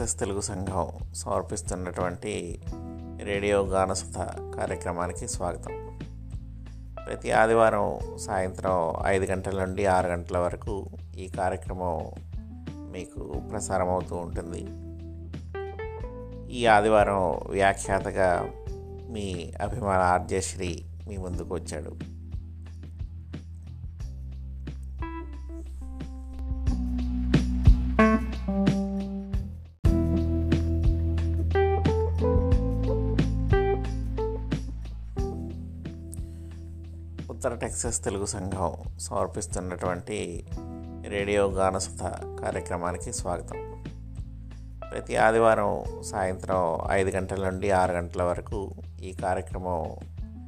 ఉత్తర తెలుగు సంఘం సమర్పిస్తున్నటువంటి రేడియో గానసుధ కార్యక్రమానికి స్వాగతం. ప్రతి ఆదివారం సాయంత్రం ఐదు గంటల నుండి ఆరు గంటల వరకు ఈ కార్యక్రమం మీకు ప్రసారం అవుతూ ఉంటుంది. ఈ ఆదివారం వ్యాఖ్యాతగా మీ అభిమాన ఆర్జశ్రీ మీ ముందుకు వచ్చాడు. యాక్సెస్ తెలుగు సంఘం సమర్పిస్తున్నటువంటి రేడియో గానసుధ కార్యక్రమానికి స్వాగతం. ప్రతి ఆదివారం సాయంత్రం ఐదు గంటల నుండి ఆరు గంటల వరకు ఈ కార్యక్రమం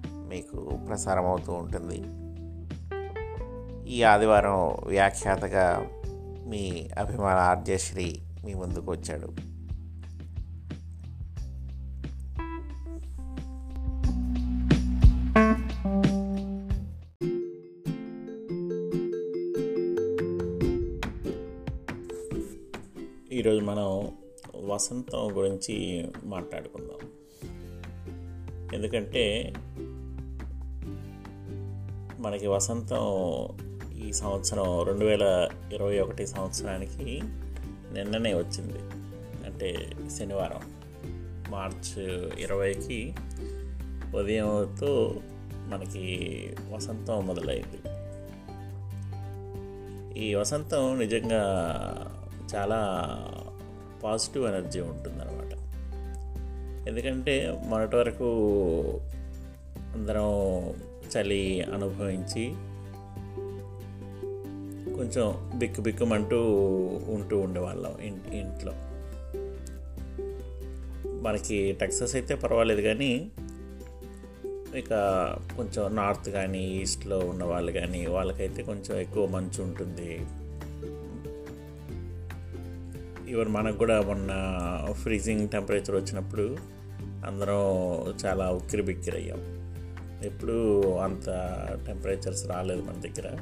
మీకు ప్రసారం అవుతూ ఉంటుంది. ఈ ఆదివారం వ్యాఖ్యాతగా మీ అభిమాన ఆర్జశ్రీ మీ ముందుకు వచ్చాడు. వసంతం గురించి మాట్లాడుకుందాం. ఎందుకంటే మనకి వసంతం ఈ సంవత్సరం రెండు వేల ఇరవై ఒకటి సంవత్సరానికి నిన్ననే వచ్చింది. అంటే శనివారం. మార్చ్ ఇరవైకి ఉదయంతో మనకి వసంతం మొదలైంది. ఈ వసంతం నిజంగా చాలా పాజిటివ్ ఎనర్జీ ఉంటుందన్నమాట. ఎందుకంటే మొన్నటి వరకు అందరం చలి అనుభవించి కొంచెం బిక్కు బిక్కుమంటూ ఉంటూ ఉండేవాళ్ళం ఇంటి ఇంట్లో. మనకి టెక్సస్ అయితే పర్వాలేదు కానీ ఇక కొంచెం నార్త్ కానీ ఈస్ట్లో ఉన్న వాళ్ళు కానీ వాళ్ళకైతే కొంచెం ఎక్కువ మంచు ఉంటుంది. ఈవెన్ మనకు కూడా మొన్న ఫ్రీజింగ్ టెంపరేచర్ వచ్చినప్పుడు అందరం చాలా ఉక్కిరి బిక్కిరి అయ్యాం ఎప్పుడు అంత టెంపరేచర్స్ రాలేదు మన దగ్గర.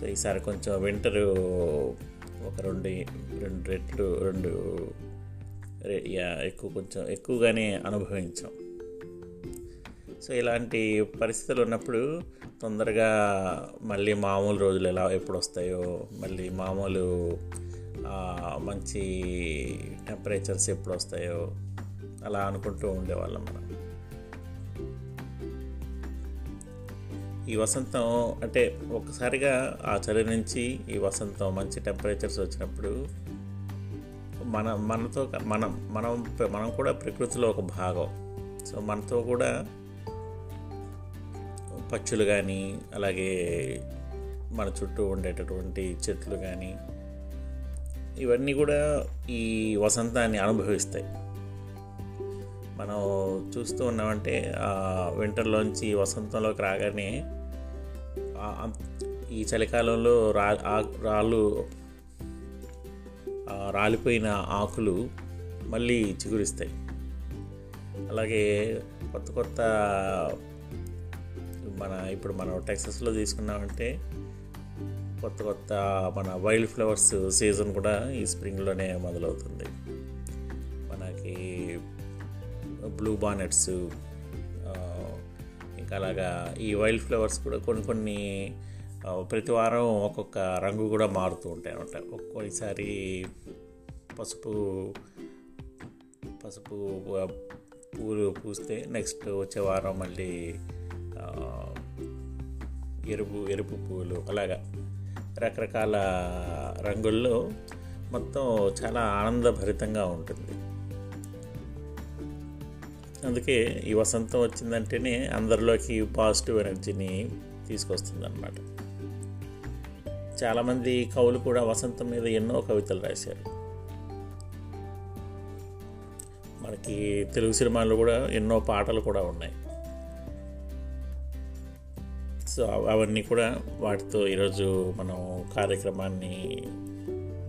సో ఈసారి కొంచెం వింటరు ఒక రెండు రెండు రెట్లు రెండు ఎక్కువ కొంచెం ఎక్కువగానే అనుభవించాం. సో ఇలాంటి పరిస్థితులు ఉన్నప్పుడు తొందరగా మళ్ళీ మామూలు రోజులు ఎలా ఎప్పుడు వస్తాయో మళ్ళీ మామూలు మంచి టెంపరేచర్స్ ఎప్పుడు వస్తాయో అలా అనుకుంటూ ఉండేవాళ్ళం మనం. ఈ వసంతం అంటే ఒకసారిగా ఆ చలి నుంచి ఈ వసంతం మంచి టెంపరేచర్స్ వచ్చినప్పుడు మన మనతో మనం మనం మనం కూడా ప్రకృతిలో ఒక భాగం. సో మనతో కూడా పక్షులు కానీ అలాగే మన చుట్టూ ఉండేటటువంటి చెట్లు కానీ ఇవన్నీ కూడా ఈ వసంతాన్ని అనుభవిస్తాయి. మనం చూస్తూ ఉన్నామంటే వింటర్లోంచి వసంతంలోకి రాగానే ఈ చలికాలంలో రా రాళ్ళు రాలిపోయిన ఆకులు మళ్ళీ చిగురిస్తాయి. అలాగే కొత్త కొత్త మన ఇప్పుడు మనం టెక్సస్లో తీసుకున్నామంటే కొత్త కొత్త మన వైల్డ్ ఫ్లవర్స్ సీజన్ కూడా ఈ స్ప్రింగ్లోనే మొదలవుతుంది. మనకి బ్లూ బానెట్స్ ఇంకా అలాగా ఈ వైల్డ్ ఫ్లవర్స్ కూడా కొన్ని కొన్ని ప్రతి వారం ఒక్కొక్క రంగు కూడా మారుతూ ఉంటాయి అనమాట ఒక్కొక్కసారి పసుపు పసుపు పూలు పూస్తే నెక్స్ట్ వచ్చే వారం మళ్ళీ ఎరుపు ఎరుపు పూలు అలాగా రకరకాల రంగుల్లో మొత్తం చాలా ఆనందభరితంగా ఉంటుంది. అందుకే ఈ వసంతం వచ్చిందంటేనే అందరిలోకి పాజిటివ్ ఎనర్జీని తీసుకొస్తుంది అన్నమాట చాలామంది కవులు కూడా వసంతం మీద ఎన్నో కవితలు రాశారు. మనకి తెలుగు సినిమాల్లో కూడా ఎన్నో పాటలు కూడా ఉన్నాయి. సో అవన్నీ కూడా వాటితో ఈరోజు మనం కార్యక్రమాన్ని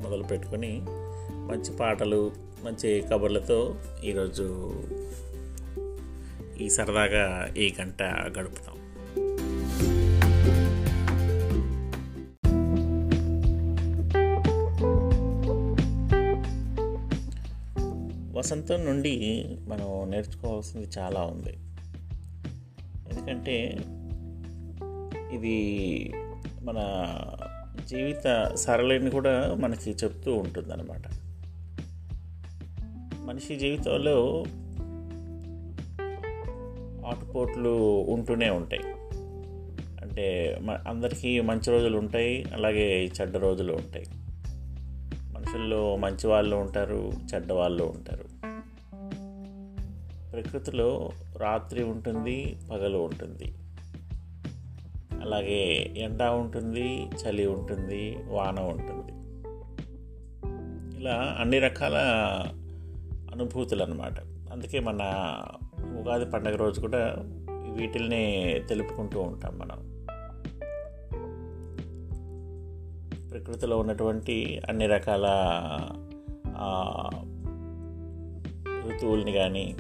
మొదలు పెట్టుకొని మంచి పాటలు మంచి కబుర్లతో ఈరోజు ఈ సరదాగా ఈ గంట గడుపుతాం. వసంతం నుండి మనం నేర్చుకోవాల్సింది చాలా ఉంది. ఎందుకంటే ఇది మన జీవిత సరళిని కూడా మనకి చెప్తూ ఉంటుందన్నమాట. మనిషి జీవితంలో ఆటుపోట్లు ఉంటూనే ఉంటాయి. అంటే అందరికీ మంచి రోజులు ఉంటాయి అలాగే చెడ్డ రోజులు ఉంటాయి. మనుషుల్లో మంచి వాళ్ళు ఉంటారు చెడ్డ వాళ్ళు ఉంటారు. ప్రకృతిలో రాత్రి ఉంటుంది పగలు ఉంటుంది. అలాగే ఎండ ఉంటుంది చలి ఉంటుంది వాన ఉంటుంది. ఇలా అన్ని రకాల అనుభూతులు అన్నమాట అందుకే మన ఉగాది పండగ రోజు కూడా వీటిల్ని తెలుపుకుంటూ ఉంటాం మనం. ప్రకృతిలో ఉన్నటువంటి అన్ని రకాల ఋతువుల్ని కానీ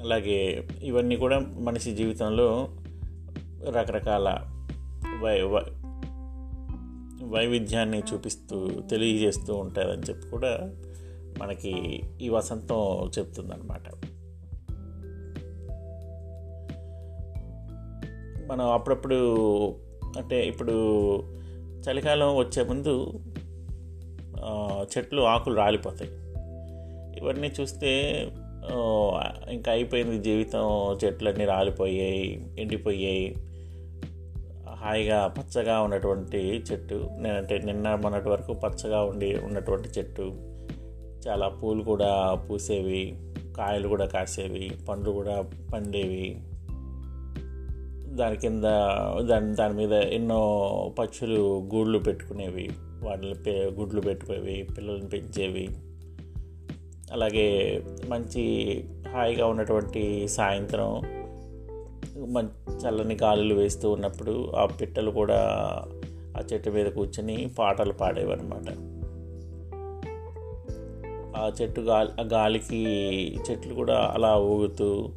అలాగే ఇవన్నీ కూడా మనిషి జీవితంలో రకరకాల వై వైవిధ్యాన్ని చూపిస్తూ తెలియజేస్తూ ఉంటారని చెప్పి కూడా మనకి ఈ వసంతం చెప్తుందన్నమాట. మనం అప్పుడప్పుడు అంటే ఇప్పుడు చలికాలం వచ్చే ముందు చెట్లు ఆకులు రాలిపోతాయి. ఇవన్నీ చూస్తే ఇంకా అయిపోయింది జీవితం. చెట్లన్నీ రాలిపోయాయి ఎండిపోయాయి. హాయిగా పచ్చగా ఉన్నటువంటి చెట్టు. నేనంటే నిన్న మొన్నటి వరకు పచ్చగా ఉండి ఉన్నటువంటి చెట్టు. చాలా పూలు కూడా పూసేవి కాయలు కూడా కాసేవి పండ్లు కూడా పండేవి. దాని కింద దాని దాని మీద ఎన్నో పక్షులు గూళ్ళు పెట్టుకునేవి. వాటిని పే గుడ్లు పెట్టుకునేవి పిల్లల్ని పెంచేవి. అలాగే మంచి హాయిగా ఉన్నటువంటి సాయంత్రం మంచి చల్లని గాలులు వేస్తూ ఉన్నప్పుడు ఆ పిట్టలు కూడా ఆ చెట్టు మీద కూర్చొని పాటలు పాడేవన్నమాట. ఆ చెట్టు గాలి ఆ గాలికి చెట్లు కూడా అలా ఊగుతూ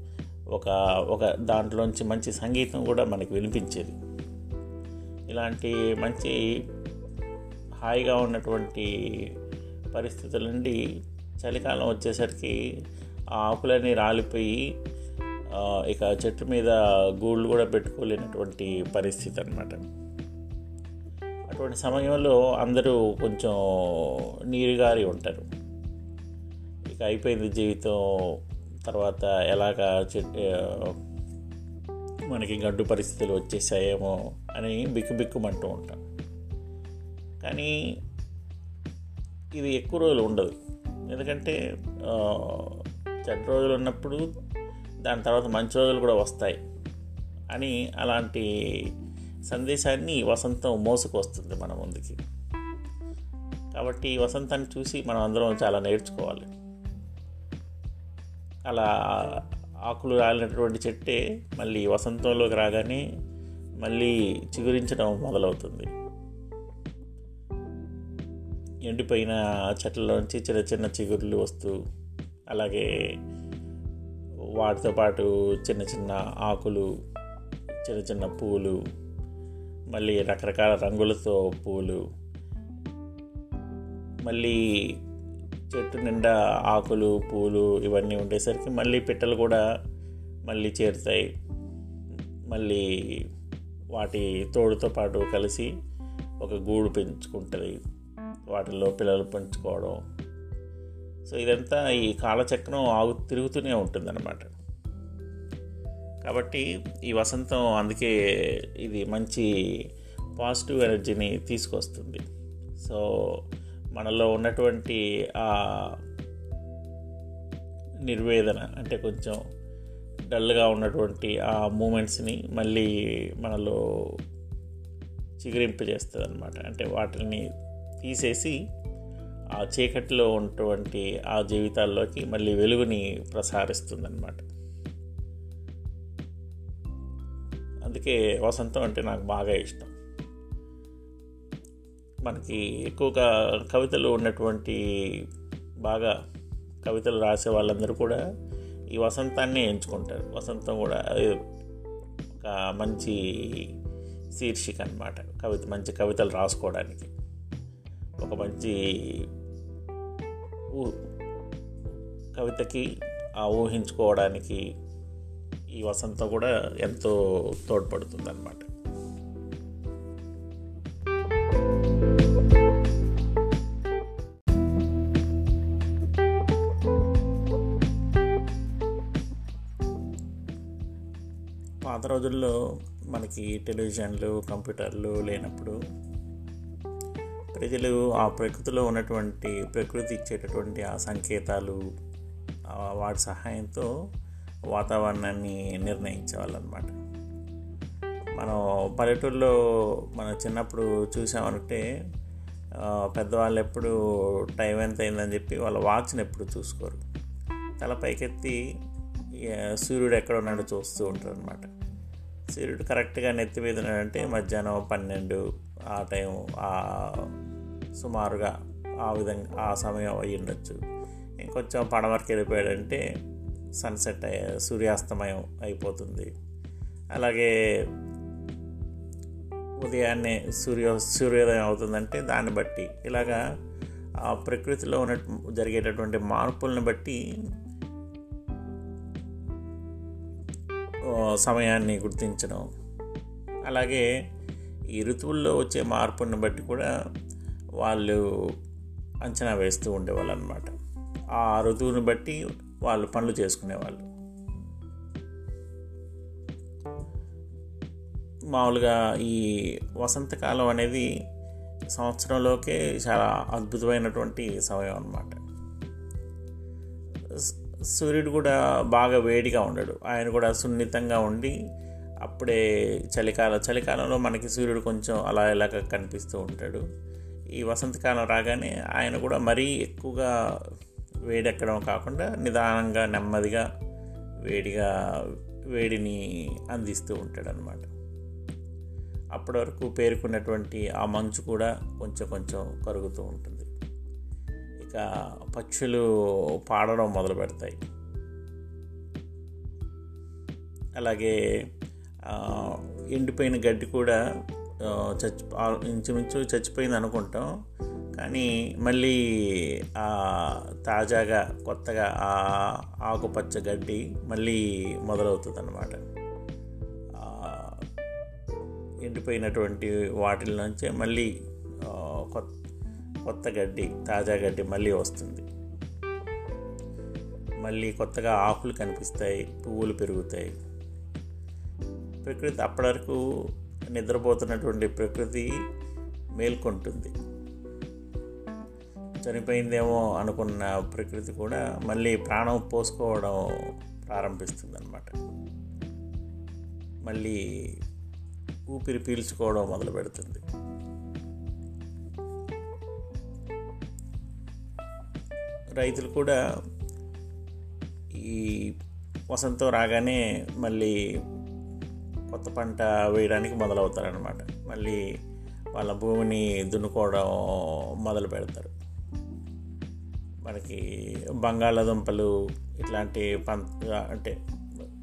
ఒక ఒక దాంట్లోంచి మంచి సంగీతం కూడా మనకి వినిపించేది. ఇలాంటి మంచి హాయిగా ఉన్నటువంటి పరిస్థితుల నుండి చలికాలం వచ్చేసరికి ఆ ఆకులన్నీ రాలిపోయి ఇక చెట్టు మీద గూళ్ళు కూడా పెట్టుకోలేనటువంటి పరిస్థితి అనమాట అటువంటి సమయంలో అందరూ కొంచెం నీరుగారి ఉంటారు. ఇక అయిపోయింది జీవితం. తర్వాత ఎలాగా చెట్టు మనకి గడ్డు పరిస్థితులు వచ్చేసాయేమో అని బిక్కుబిక్కుమంటూ ఉంటాం. కానీ ఇది ఎక్కువ రోజులు ఉండదు. ఎందుకంటే చెడ్డ రోజులు ఉన్నప్పుడు దాని తర్వాత మంచి రోజులు కూడా వస్తాయి అని అలాంటి సందేశాన్ని వసంతం మోసుకొస్తుంది మన ముందుకి. కాబట్టి ఈ వసంతాన్ని చూసి మనం అందరం చాలా నేర్చుకోవాలి. అలా ఆకులు రాలినటువంటి చెట్టే మళ్ళీ వసంతంలోకి రాగానే మళ్ళీ చిగురించడం మొదలవుతుంది. ఎండిపోయిన చెట్లలోంచి చిన్న చిన్న చిగుర్లు వస్తూ అలాగే వాటితో పాటు చిన్న చిన్న ఆకులు చిన్న చిన్న పూలు మళ్ళీ రకరకాల రంగులతో పూలు మళ్ళీ చెట్టు నిండా ఆకులు పూలు ఇవన్నీ ఉండేసరికి మళ్ళీ పిట్టలు కూడా మళ్ళీ చేరుతాయి. మళ్ళీ వాటి తోడుతో పాటు కలిసి ఒక గూడు పెంచుకుంటుంది. వాటిల్లో పిల్లలు పెంచుకోవడం. సో ఇదంతా ఈ కాలచక్రం ఆగు తిరుగుతూనే ఉంటుందన్నమాట. కాబట్టి ఈ వసంతం అందుకే ఇది మంచి పాజిటివ్ ఎనర్జీని తీసుకొస్తుంది. సో మనలో ఉన్నటువంటి ఆ నిర్వేదన అంటే కొంచెం డల్గా ఉన్నటువంటి ఆ మూమెంట్స్ని మళ్ళీ మనలో చిగురింపజేస్తుంది అనమాట అంటే వాటిని తీసేసి ఆ చీకటిలో ఉన్నటువంటి ఆ జీవితాల్లోకి మళ్ళీ వెలుగుని ప్రసారిస్తుందన్నమాట. అందుకే వసంతం అంటే నాకు బాగా ఇష్టం. మనకి ఎక్కువగా కవితలు ఉన్నటువంటి బాగా కవితలు రాసే వాళ్ళందరూ కూడా ఈ వసంతాన్ని ఎంచుకుంటారు. వసంతం కూడా ఒక మంచి శీర్షిక అనమాట కవిత మంచి కవితలు రాసుకోవడానికి. ఒక మంచి ఊ- కవితకి ఆ ఊహించుకోవడానికి ఈ వసంతం కూడా ఎంతో తోడ్పడుతుంది అన్నమాట పాత రోజుల్లో మనకి టెలివిజన్లు కంప్యూటర్లు లేనప్పుడు ప్రజలు ఆ ప్రకృతిలో ఉన్నటువంటి ప్రకృతి ఇచ్చేటటువంటి ఆ సంకేతాలు వాటి సహాయంతో వాతావరణాన్ని నిర్ణయించాలన్నమాట మనం పల్లెటూరులో మనం చిన్నప్పుడు చూసామంటే పెద్దవాళ్ళు ఎప్పుడు టైం ఎంత అయిందని చెప్పి వాళ్ళ వాచ్ని ఎప్పుడు చూసుకోరు. తల పైకెత్తి సూర్యుడు ఎక్కడ ఉన్నాడో చూస్తూ ఉంటారు అనమాట సూర్యుడు కరెక్ట్గా నెత్తి మీద ఉన్నాడంటే మధ్యాహ్నం పన్నెండు ఆ టైం సుమారుగా ఆ విధంగా ఆ సమయం అయ్యి ఉండొచ్చు. ఇంకొంచెం పడమరకి వెళ్ళిపోయాడంటే సన్సెట్ అయ్యే సూర్యాస్తమయం అయిపోతుంది. అలాగే ఉదయాన్నే సూర్య సూర్యోదయం అవుతుందంటే దాన్ని బట్టి ఇలాగా ఆ ప్రకృతిలో ఉన్న జరిగేటటువంటి మార్పులను బట్టి సమయాన్ని గుర్తించడం. అలాగే ఈ ఋతువుల్లో వచ్చే మార్పుని బట్టి కూడా వాళ్ళు అంచనా వేస్తూ ఉండేవాళ్ళు అనమాట ఆ ఋతువుని బట్టి వాళ్ళు పనులు చేసుకునేవాళ్ళు. మామూలుగా ఈ వసంతకాలం అనేది సంవత్సరంలోకే చాలా అద్భుతమైనటువంటి సమయం అన్నమాట. సూర్యుడు కూడా బాగా వేడిగా ఉండడు. ఆయన కూడా సున్నితంగా ఉండి అప్పుడే చలికాలం చలికాలంలో మనకి సూర్యుడు కొంచెం అలా ఇలాగ కనిపిస్తూ ఉంటాడు. ఈ వసంతకాలం రాగానే ఆయన కూడా మరీ ఎక్కువగా వేడెక్కడం కాకుండా నిదానంగా నెమ్మదిగా వేడిగా వేడిని అందిస్తూ ఉంటాడు అనమాట అప్పటి వరకు పేరుకున్నటువంటి ఆ మంచు కూడా కొంచెం కొంచెం కరుగుతూ ఉంటుంది. ఇక పక్షులు పాడడం మొదలు పెడతాయి. అలాగే ఎండిపోయిన గడ్డి కూడా చచ్చి ఇంచుమించు చచ్చిపోయింది అనుకుంటాం. కానీ మళ్ళీ తాజాగా కొత్తగా ఆ ఆకుపచ్చ గడ్డి మళ్ళీ మొదలవుతుంది అన్నమాట ఎండిపోయినటువంటి వాటిల నుంచే మళ్ళీ కొత్త కొత్త గడ్డి తాజా గడ్డి మళ్ళీ వస్తుంది. మళ్ళీ కొత్తగా ఆకులు కనిపిస్తాయి పువ్వులు పెరుగుతాయి. ప్రకృతి అప్పటి వరకు నిద్రపోతున్నటువంటి ప్రకృతి మేల్కొంటుంది. చనిపోయిందేమో అనుకున్న ప్రకృతి కూడా మళ్ళీ ప్రాణం పోసుకోవడం ప్రారంభిస్తుంది అనమాట మళ్ళీ ఊపిరి పీల్చుకోవడం మొదలు పెడుతుంది. రైతులు కూడా ఈ వసంతం రాగానే మళ్ళీ కొత్త పంట వేయడానికి మొదలవుతారనమాట మళ్ళీ వాళ్ళ భూమిని దున్నుకోవడం మొదలు పెడతారు. మనకి బంగాళాదుంపలు ఇట్లాంటి పంట అంటే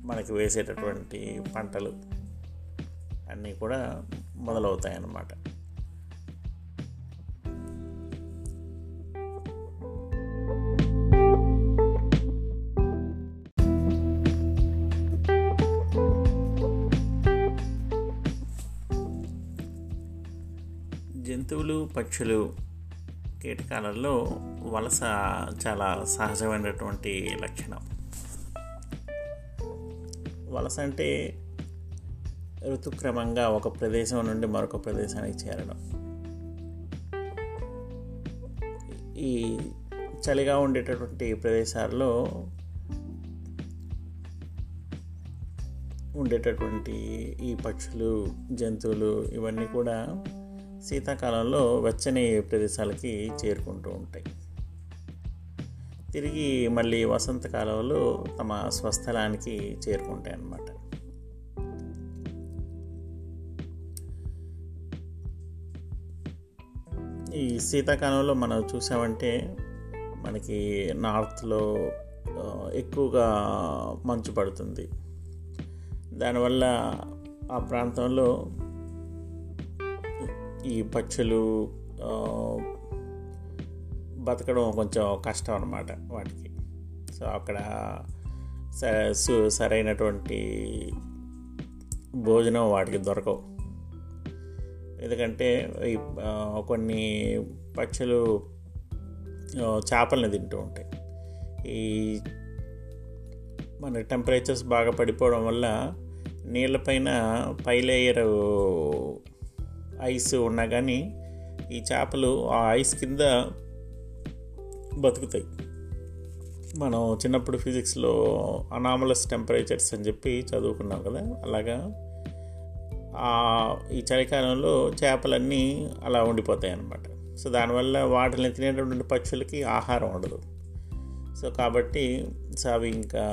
మనకి వేసేటటువంటి పంటలు అన్నీ కూడా మొదలవుతాయి అన్నమాట జంతువులు పక్షులు కీటకాలలో వలస చాలా సహజమైనటువంటి లక్షణం. వలస అంటే ఋతుక్రమంగా ఒక ప్రదేశం నుండి మరొక ప్రదేశానికి చేరడం. ఈ చలిగా ఉండేటటువంటి ప్రదేశాల్లో ఉండేటటువంటి ఈ పక్షులు జంతువులు ఇవన్నీ కూడా శీతాకాలంలో వెచ్చని ప్రదేశాలకి చేరుకుంటూ ఉంటాయి. తిరిగి మళ్ళీ వసంతకాలంలో తమ స్వస్థలానికి చేరుకుంటాయి అన్నమాట. ఈ శీతాకాలంలో మనం చూసామంటే మనకి నార్త్లో ఎక్కువగా మంచు పడుతుంది. దానివల్ల ఆ ప్రాంతంలో ఈ పక్షులు బతకడం కొంచెం కష్టం అన్నమాట వాటికి. సో అక్కడ స- సరైనటువంటి భోజనం వాటికి దొరకవు. ఎందుకంటే ఈ కొన్ని పక్షులు చేపలను తింటూ ఉంటాయి. ఈ మన టెంపరేచర్స్ బాగా పడిపోవడం వల్ల నీళ్ళపైన పై లేయర్ ఐస్ ఉన్నా కానీ ఈ చేపలు ఆ ఐస్ కింద బతుకుతాయి. మనం చిన్నప్పుడు ఫిజిక్స్లో అనామలస్ టెంపరేచర్స్ అని చెప్పి చదువుకున్నాం కదా అలాగా? ఆ ఈ చలికాలంలో చేపలన్నీ అలా ఉండిపోతాయి అన్నమాట సో దానివల్ల వాటిని తినేటటువంటి పక్షులకి ఆహారం ఉండదు. సో కాబట్టి సో అవి ఇంకా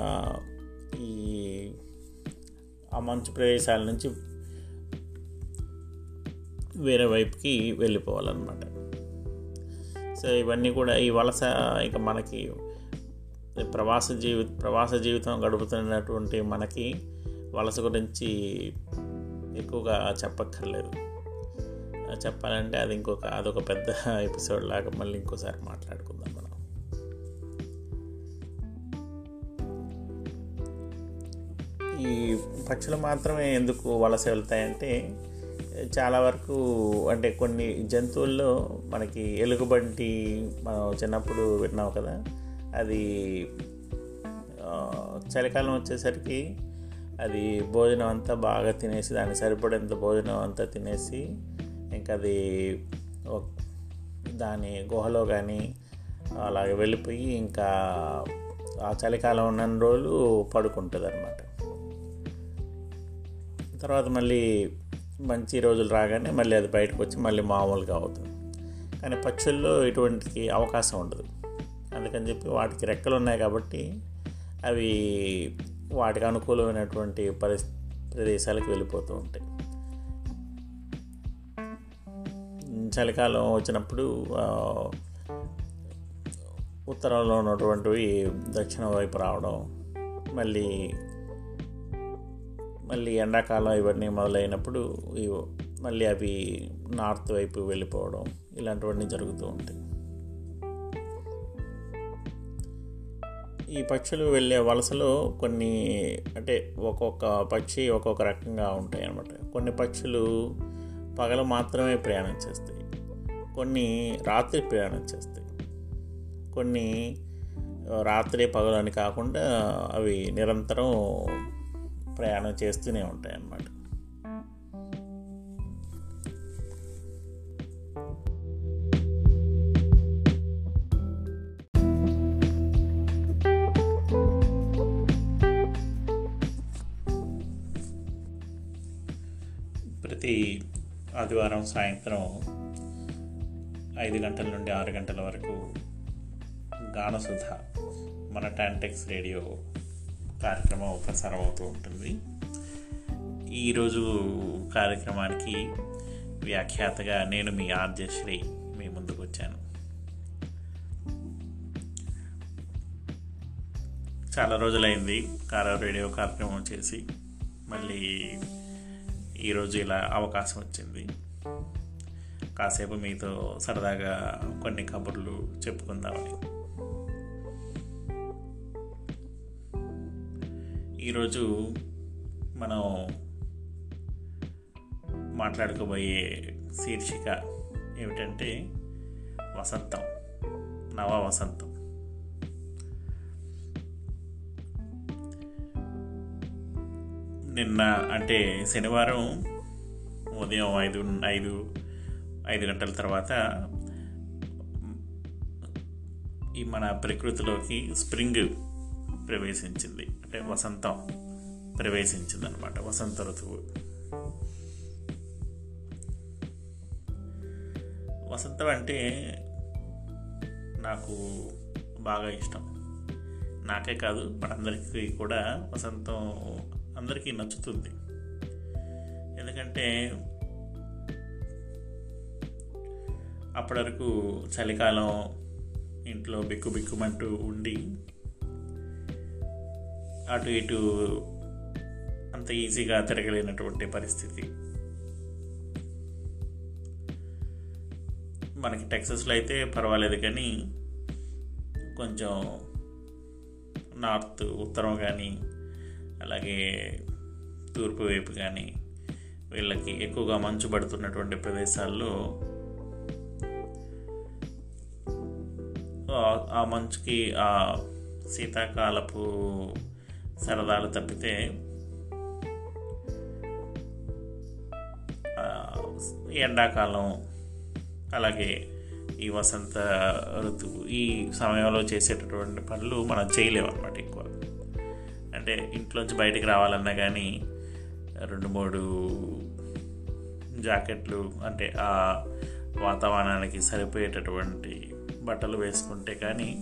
ఈ ఆ మంచు ప్రదేశాల నుంచి వేరే వైపుకి వెళ్ళిపోవాలన్నమాట. సో ఇవన్నీ కూడా ఈ వలస ఇక మనకి ప్రవాస జీవి ప్రవాస జీవితం గడుపుతున్నటువంటి మనకి వలస గురించి ఎక్కువగా చెప్పక్కర్లేదు. చెప్పాలంటే అది ఇంకొక అదొక పెద్ద ఎపిసోడ్ లాగా మళ్ళీ ఇంకోసారి మాట్లాడుకుందాం మనం. ఈ పక్షులు మాత్రమే ఎందుకు వలస వెళ్తాయంటే చాలా వరకు అంటే కొన్ని జంతువుల్లో మనకి ఎలుగుబంటి మనం చిన్నప్పుడు విన్నాం కదా అది చలికాలం వచ్చేసరికి అది భోజనం అంతా బాగా తినేసి దాన్ని సరిపడేంత భోజనం అంతా తినేసి ఇంకా అది దాని గుహలో కానీ అలాగే వెళ్ళిపోయి ఇంకా ఆ చలికాలం ఉన్న రోజులు పడుకుంటుంది అనమాట తర్వాత మళ్ళీ మంచి రోజులు రాగానే మళ్ళీ అది బయటకు వచ్చి మళ్ళీ మామూలుగా అవుతుంది. కానీ పక్షుల్లో ఇటువంటికి అవకాశం ఉండదు. అందుకని చెప్పి వాటికి రెక్కలు ఉన్నాయి కాబట్టి అవి వాటికి అనుకూలమైనటువంటి పరి ప్రదేశాలకు వెళ్ళిపోతూ ఉంటాయి. చలికాలం వచ్చినప్పుడు ఉత్తరంలో ఉన్నటువంటివి దక్షిణం వైపు రావడం మళ్ళీ మళ్ళీ ఎండాకాలం ఇవన్నీ మొదలైనప్పుడు మళ్ళీ అవి నార్త్ వైపు వెళ్ళిపోవడం ఇలాంటివన్నీ జరుగుతూ ఉంటాయి. ఈ పక్షులు వెళ్ళే వలసలో కొన్ని అంటే ఒక్కొక్క పక్షి ఒక్కొక్క రకంగా ఉంటాయి అన్నమాట కొన్ని పక్షులు పగలు మాత్రమే ప్రయాణం చేస్తాయి. కొన్ని రాత్రి ప్రయాణం చేస్తాయి. కొన్ని రాత్రి పగలు అని కాకుండా అవి నిరంతరం ప్రయాణం చేస్తూనే ఉంటాయి అన్నమాట ప్రతి ఆదివారం సాయంత్రం ఐదు గంటల నుండి ఆరు గంటల వరకు గానసుధ మన టాంటెక్స్ రేడియో కార్యక్రమం ప్రసారం అవుతూ ఉంటుంది. ఈరోజు కార్యక్రమానికి వ్యాఖ్యాతగా నేను మీ ఆర్జశ్రీ మీ ముందుకు వచ్చాను. చాలా రోజులైంది కార రేడియో కార్యక్రమం చేసి మళ్ళీ ఈరోజు ఇలా అవకాశం వచ్చింది. కాసేపు మీతో సరదాగా కొన్ని కబుర్లు చెప్పుకుందామని. ఈరోజు మనం మాట్లాడుకోబోయే శీర్షిక ఏమిటంటే వసంతం నవ వసంతం నిన్న అంటే శనివారం ఉదయం ఐదు ఐదు ఐదు గంటల తర్వాత ఈ మన ప్రకృతిలోకి స్ప్రింగ్ ప్రవేశించింది. అంటే వసంతం ప్రవేశించింది అనమాట వసంత ఋతువు. వసంతం అంటే నాకు బాగా ఇష్టం. నాకే కాదు మనందరికీ కూడా వసంతం అందరికీ నచ్చుతుంది. ఎందుకంటే అప్పటి వరకు చలికాలం ఇంట్లో బిక్కు బిక్కుమంటూ ఉండి అటు ఇటు అంత ఈజీగా తిరగలేనటువంటి పరిస్థితి. మనకి టెక్సస్లో అయితే పర్వాలేదు కానీ కొంచెం నార్త్ ఉత్తరం కానీ అలాగే తూర్పు వైపు కానీ వీళ్ళకి ఎక్కువగా మంచు పడుతున్నటువంటి ప్రదేశాల్లో ఆ- ఆ మంచుకి ఆ శీతాకాలపు సరదాలు తప్పితే ఎండాకాలం అలాగే ఈ వసంత ఋతువు ఈ సమయంలో చేసేటటువంటి పనులు మనం చేయలేము అనమాట ఎక్కువ. అంటే ఇంట్లోంచి బయటికి రావాలన్నా కానీ రెండు మూడు జాకెట్లు అంటే ఆ వాతావరణానికి సరిపోయేటటువంటి బట్టలు వేసుకుంటే కానీ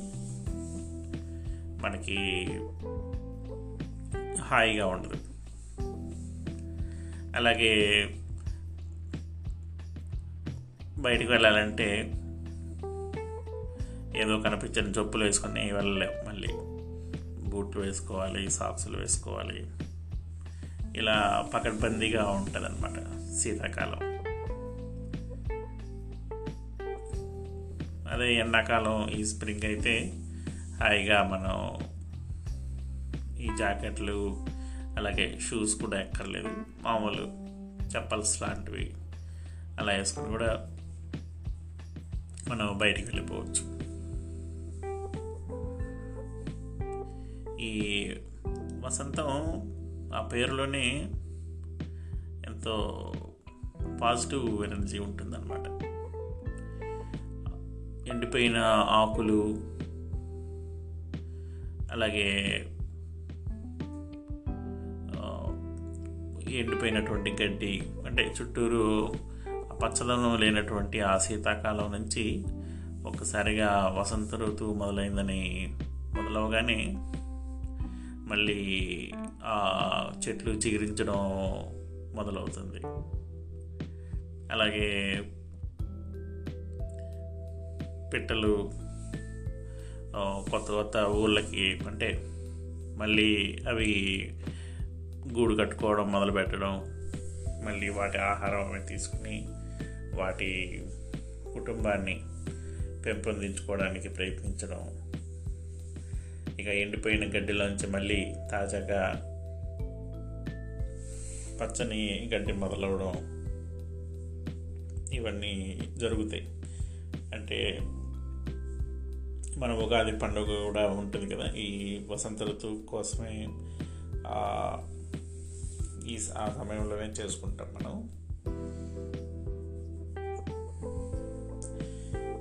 మనకి హాయిగా ఉండదు అలాగే బయటికి వెళ్ళాలంటే ఏదో కనిపించని చెప్పులు వేసుకొని వెళ్ళలేం. మళ్ళీ బూట్లు వేసుకోవాలి సాక్సులు వేసుకోవాలి. ఇలా పకడ్బందీగా ఉంటుంది అనమాట శీతాకాలం. అదే ఎండాకాలం ఈ స్ప్రింగ్ అయితే హాయిగా మనం ఈ జాకెట్లు అలాగే షూస్ కూడా ఎక్కర్లేదు. మామూలు చెప్పల్స్ లాంటివి అలా వేసుకొని కూడా మనం బయటికి వెళ్ళిపోవచ్చు. ఈ వసంతం ఆ పేరులోనే ఎంతో పాజిటివ్ ఎనర్జీ ఉంటుందన్నమాట. ఎండిపోయిన ఆకులు అలాగే ఎండిపోయినటువంటి గడ్డి అంటే చుట్టూరు ఆ పచ్చదనం లేనటువంటి ఆ శీతాకాలం నుంచి ఒక్కసారిగా వసంత ఋతువు మొదలైందని మొదలవగానే మళ్ళీ ఆ చెట్లు చిగురించడం మొదలవుతుంది. అలాగే పిట్టలు కొత్త కొత్త ఊళ్ళకి అంటే మళ్ళీ అవి గూడు కట్టుకోవడం మొదలు పెట్టడం మళ్ళీ వాటి ఆహారం అవి తీసుకుని వాటి కుటుంబాన్ని పెంపొందించుకోవడానికి ప్రయత్నించడం. ఇక ఎండిపోయిన గడ్డిలోంచి మళ్ళీ తాజాగా పచ్చని గడ్డి మొదలవడం ఇవన్నీ జరుగుతాయి. అంటే మన ఉగాది పండుగ కూడా ఉంటుంది కదా ఈ వసంత ఋతువు కోసమే ఈ స- ఆ సమయంలోనే చేసుకుంటాం మనం?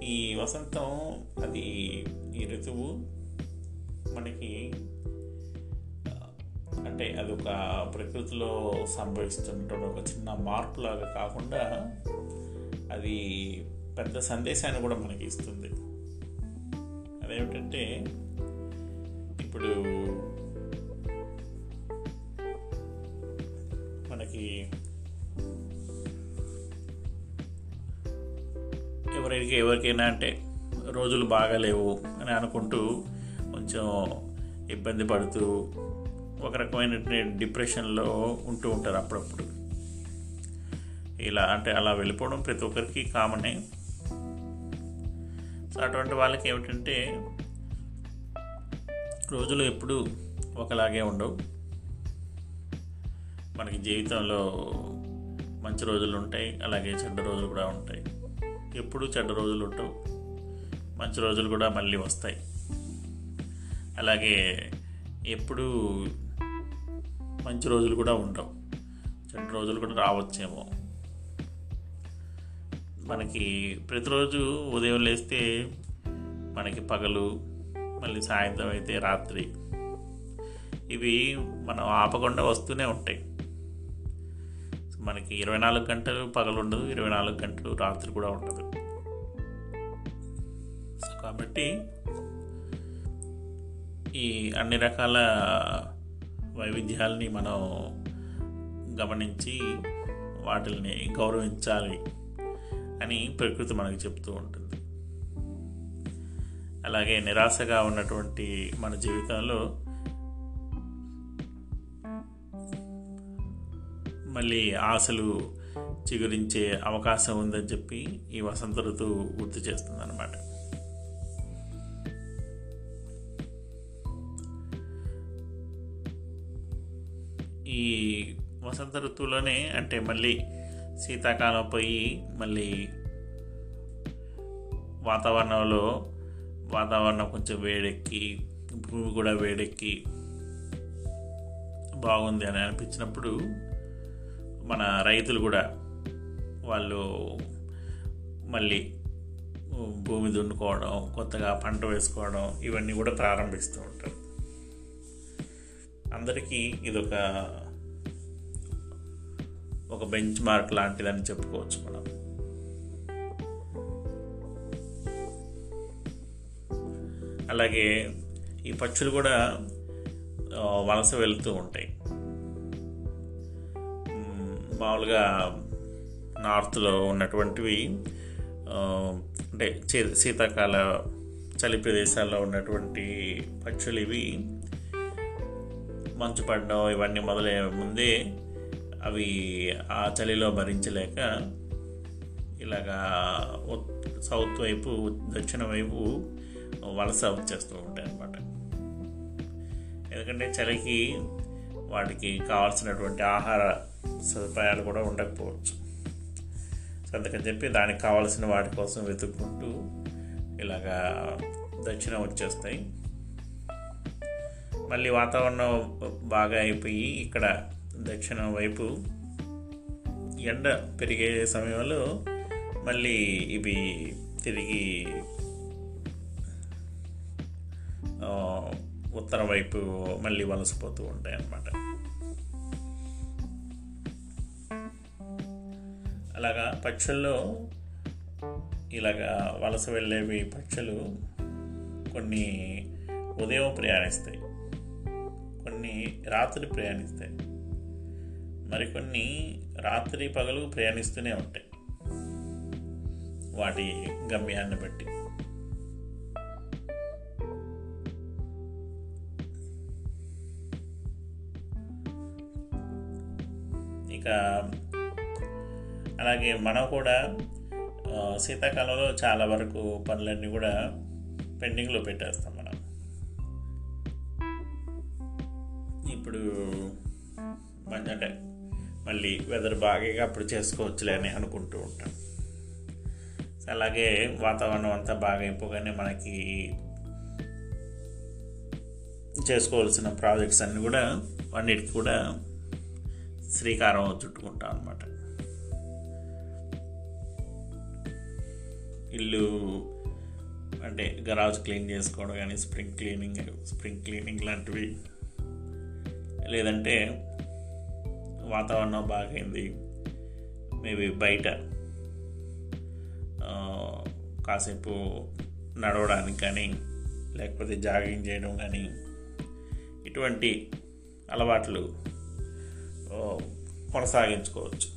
ఈ వసంతం అది ఈ ఋతువు మనకి అంటే అది ఒక ప్రకృతిలో సంభవిస్తుంటున్న ఒక చిన్న మార్పులాగా కాకుండా అది పెద్ద సందేశాన్ని కూడా మనకి ఇస్తుంది. అదేమిటంటే ఇప్పుడు ఎవరికి ఎవరికైనా అంటే రోజులు బాగాలేవు అని అనుకుంటూ కొంచెం ఇబ్బంది పడుతూ ఒక రకమైన డిప్రెషన్లో ఉంటూ ఉంటారు అప్పుడప్పుడు. ఇలా అంటే అలా వెళ్ళిపోవడం ప్రతి ఒక్కరికి కామనే. సో అటువంటి వాళ్ళకి ఏమిటంటే రోజులు ఎప్పుడు ఒకలాగే ఉండవు. మనకి జీవితంలో మంచి రోజులు ఉంటాయి అలాగే చెడ్డ రోజులు కూడా ఉంటాయి. ఎప్పుడు చెడ్డ రోజులు ఉండవు. మంచి రోజులు కూడా మళ్ళీ వస్తాయి. అలాగే ఎప్పుడు మంచి రోజులు కూడా ఉండవు. చెడ్డ రోజులు కూడా రావచ్చేమో. మనకి ప్రతిరోజు ఉదయం లేస్తే మనకి పగలు మళ్ళీ సాయంత్రం అయితే రాత్రి. ఇవి మనం ఆపకుండా వస్తూనే ఉంటాయి. మనకి ఇరవై నాలుగు గంటలు పగలు ఉండదు ఇరవై నాలుగు గంటలు రాత్రి కూడా ఉండదు. సో కాబట్టి ఈ అన్ని రకాల వైవిధ్యాలని మనం గమనించి వాటిని గౌరవించాలి అని ప్రకృతి మనకు చెప్తూ ఉంటుంది. అలాగే నిరాశగా ఉన్నటువంటి మన జీవితంలో మళ్ళీ ఆశలు చిగురించే అవకాశం ఉందని చెప్పి ఈ వసంత ఋతువు గుర్తు చేస్తుంది అనమాట ఈ వసంత ఋతువులోనే అంటే మళ్ళీ శీతాకాలం పోయి మళ్ళీ వాతావరణంలో వాతావరణం కొంచెం వేడెక్కి భూమి కూడా వేడెక్కి బాగుంది అని అనిపించినప్పుడు మన రైతులు కూడా వాళ్ళు మళ్ళీ భూమి దున్నుకోవడం కొత్తగా పంట వేసుకోవడం ఇవన్నీ కూడా ప్రారంభిస్తూ ఉంటారు. అందరికీ ఇదొక ఒక బెంచ్ మార్క్ లాంటిదని చెప్పుకోవచ్చు మనం. అలాగే ఈ పక్షులు కూడా వలస వెళ్తూ ఉంటాయి. మామూలుగా నార్త్లో ఉన్నటువంటివి అంటే చీ- శీతాకాల చలి ప్రదేశాల్లో ఉన్నటువంటి పక్షులు ఇవి. మంచు పడడం ఇవన్నీ మొదలయ్యే ముందే అవి ఆ చలిలో భరించలేక ఇలాగా ఉత్- సౌత్ వైపు దక్షిణ వైపు వలస వచ్చేస్తూ ఉంటాయి అన్నమాట ఎందుకంటే చలికి వాటికి కావాల్సినటువంటి ఆహార సదుపాయాలు కూడా ఉండకపోవచ్చు. సో అందుకని చెప్పి దానికి కావాల్సిన వాటి కోసం వెతుక్కుంటూ ఇలాగా దక్షిణం వచ్చేస్తాయి. మళ్ళీ వాతావరణం బాగా అయిపోయి ఇక్కడ దక్షిణం వైపు ఎండ పెరిగే సమయంలో మళ్ళీ ఇవి తిరిగి ఉత్తరం వైపు మళ్ళీ వలసపోతూ ఉంటాయి అన్నమాట అలాగా పక్షుల్లో ఇలాగా వలస వెళ్ళేవి పక్షులు కొన్ని ఉదయం ప్రయాణిస్తాయి. కొన్ని రాత్రి ప్రయాణిస్తాయి. మరికొన్ని రాత్రి పగలు ప్రయాణిస్తూనే ఉంటాయి. వాటి గమ్యాన్ని బట్టి. ఇక అలాగే మనం కూడా శీతాకాలంలో చాలా వరకు పనులన్నీ కూడా పెండింగ్లో పెట్టేస్తాం మనం. ఇప్పుడు మంచి అంటే మళ్ళీ వెదర్ బాగా అప్పుడు చేసుకోవచ్చులే అని అనుకుంటూ ఉంటాం. అలాగే వాతావరణం అంతా బాగా అయిపోగానే మనకి చేసుకోవాల్సిన ప్రాజెక్ట్స్ అన్నీ కూడా అన్నిటికి కూడా శ్రీకారం చుట్టుకుంటాం అనమాట ఇల్లు అంటే గరాజ్ క్లీన్ చేసుకోవడం కానీ స్ప్రింగ్ క్లీనింగ్ స్ప్రింగ్ క్లీనింగ్ లాంటివి. లేదంటే వాతావరణం బాగైంది. మేబీ బయట కాసేపు నడవడానికి కానీ లేకపోతే జాగింగ్ చేయడం కానీ ఇటువంటి అలవాట్లు కొనసాగించుకోవచ్చు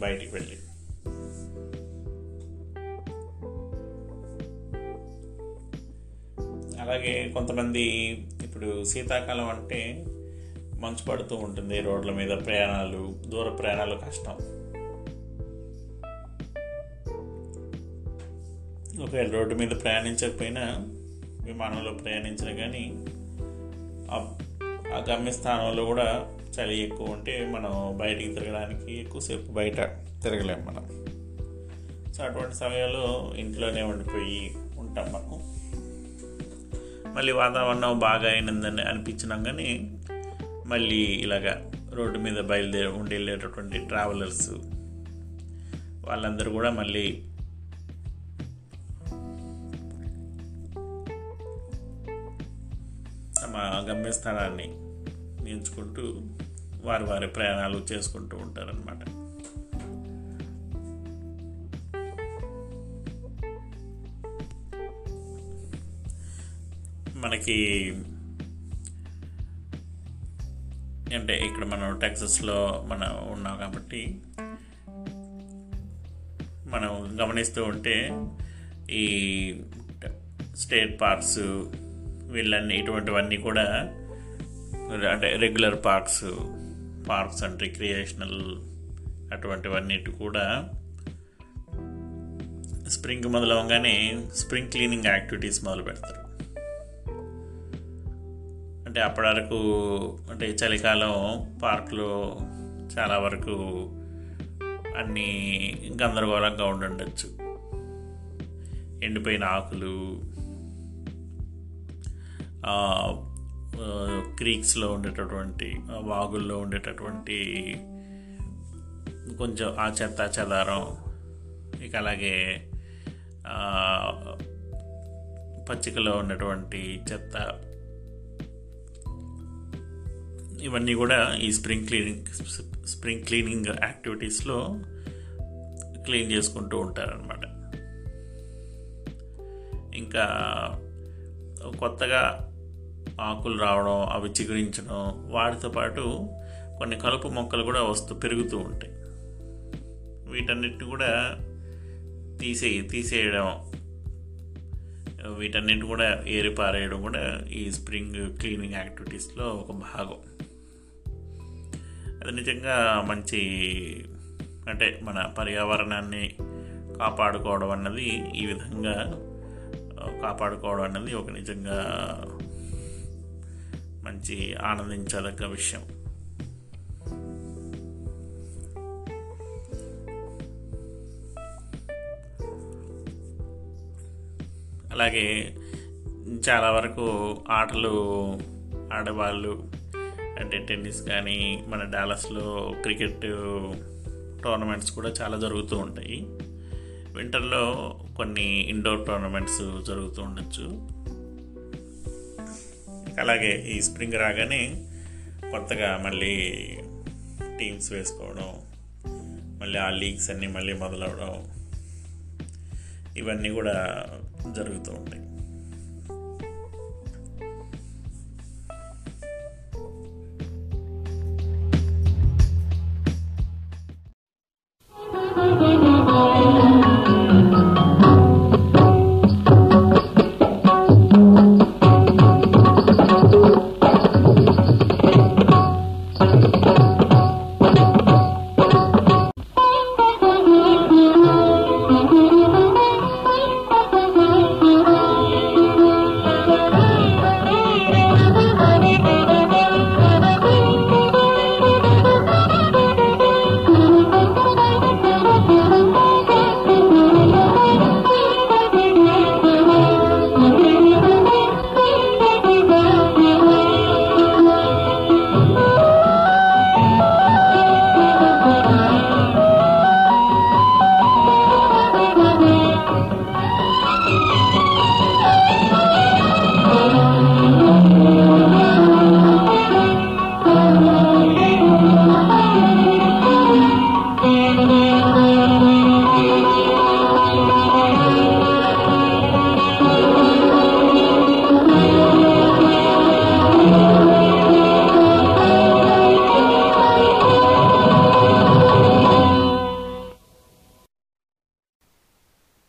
బయటికి వెళ్ళి. అలాగే కొంతమంది ఇప్పుడు శీతాకాలం అంటే మంచు పడుతూ ఉంటుంది రోడ్ల మీద ప్రయాణాలు దూర ప్రయాణాలు కష్టం. ఒకవేళ రోడ్డు మీద ప్రయాణించకపోయినా విమానంలో ప్రయాణించిన కానీ ఆ- గమ్యస్థానంలో కూడా చలి ఎక్కువ ఉంటే మనం బయటికి తిరగడానికి ఎక్కువసేపు బయట తిరగలేము మనం. సో అటువంటి సమయంలో ఇంట్లోనే ఉండిపోయి ఉంటాం మనం మళ్ళీ వాతావరణం బాగా అయినందని అనిపించినాం కానీ మళ్ళీ ఇలాగా రోడ్డు మీద బయలుదేరి ఉండి వెళ్ళేటటువంటి ట్రావెలర్స్ వాళ్ళందరూ కూడా మళ్ళీ తమ గమ్యస్థానాన్ని ఎంచుకుంటూ వారి వారి ప్రయాణాలు చేసుకుంటూ ఉంటారనమాట మనకి అంటే ఇక్కడ మనం టెక్సస్లో మనం ఉన్నాం కాబట్టి మనం గమనిస్తూ ఉంటే ఈ స్టేట్ పార్క్స్ వీళ్ళన్నీ ఇటువంటివన్నీ కూడా అంటే regular parks parks and recreational అటువంటివన్నిటి కూడా స్ప్రింగ్ మొదలవగానే స్ప్రింగ్ క్లీనింగ్ యాక్టివిటీస్ మొదలు పెడతారు అంటే అప్పటి వరకు అంటే చలికాలం పార్కులో చాలా వరకు అన్నీ గందరగోళంగా ఉండుండొచ్చు. ఎండిపోయిన ఆకులు క్రీక్స్లో ఉండేటటువంటి వాగుల్లో ఉండేటటువంటి కొంచెం ఆ చెత్త చెదారం ఇక అలాగే పచ్చికలో ఉన్నటువంటి చెత్త ఇవన్నీ కూడా ఈ స్ప్రింగ్ క్లీనింగ్ స్ప్రింగ్ క్లీనింగ్ యాక్టివిటీస్లో క్లీన్ చేసుకుంటూ ఉంటారనమాట ఇంకా కొత్తగా ఆకులు రావడం అవి చిగురించడం వాటితో పాటు కొన్ని కలుపు మొక్కలు కూడా వస్తూ పెరుగుతూ ఉంటాయి. వీటన్నిటిని కూడా తీసే తీసేయడం వీటన్నిటి కూడా ఏరి పారేయడం కూడా ఈ స్ప్రింగ్ క్లీనింగ్ యాక్టివిటీస్లో ఒక భాగం. అది నిజంగా మంచి అంటే మన పర్యావరణాన్ని కాపాడుకోవడం అన్నది ఈ విధంగా కాపాడుకోవడం అన్నది ఒక నిజంగా మంచి ఆనందించదగ్గ విషయం. అలాగే చాలా వరకు ఆటలు ఆడేవాళ్ళు అంటే టెన్నిస్ కానీ మన డాలస్లో క్రికెట్ టోర్నమెంట్స్ కూడా చాలా జరుగుతూ ఉంటాయి. వింటర్లో కొన్ని ఇండోర్ టోర్నమెంట్స్ జరుగుతూ ఉండొచ్చు. అలాగే ఈ స్ప్రింగ్ రాగానే కొత్తగా మళ్ళీ టీమ్స్ వేసుకోవడం మళ్ళీ ఆ లీగ్స్ అన్నీ మళ్ళీ మొదలవడం ఇవన్నీ కూడా జరుగుతూ ఉంటాయి.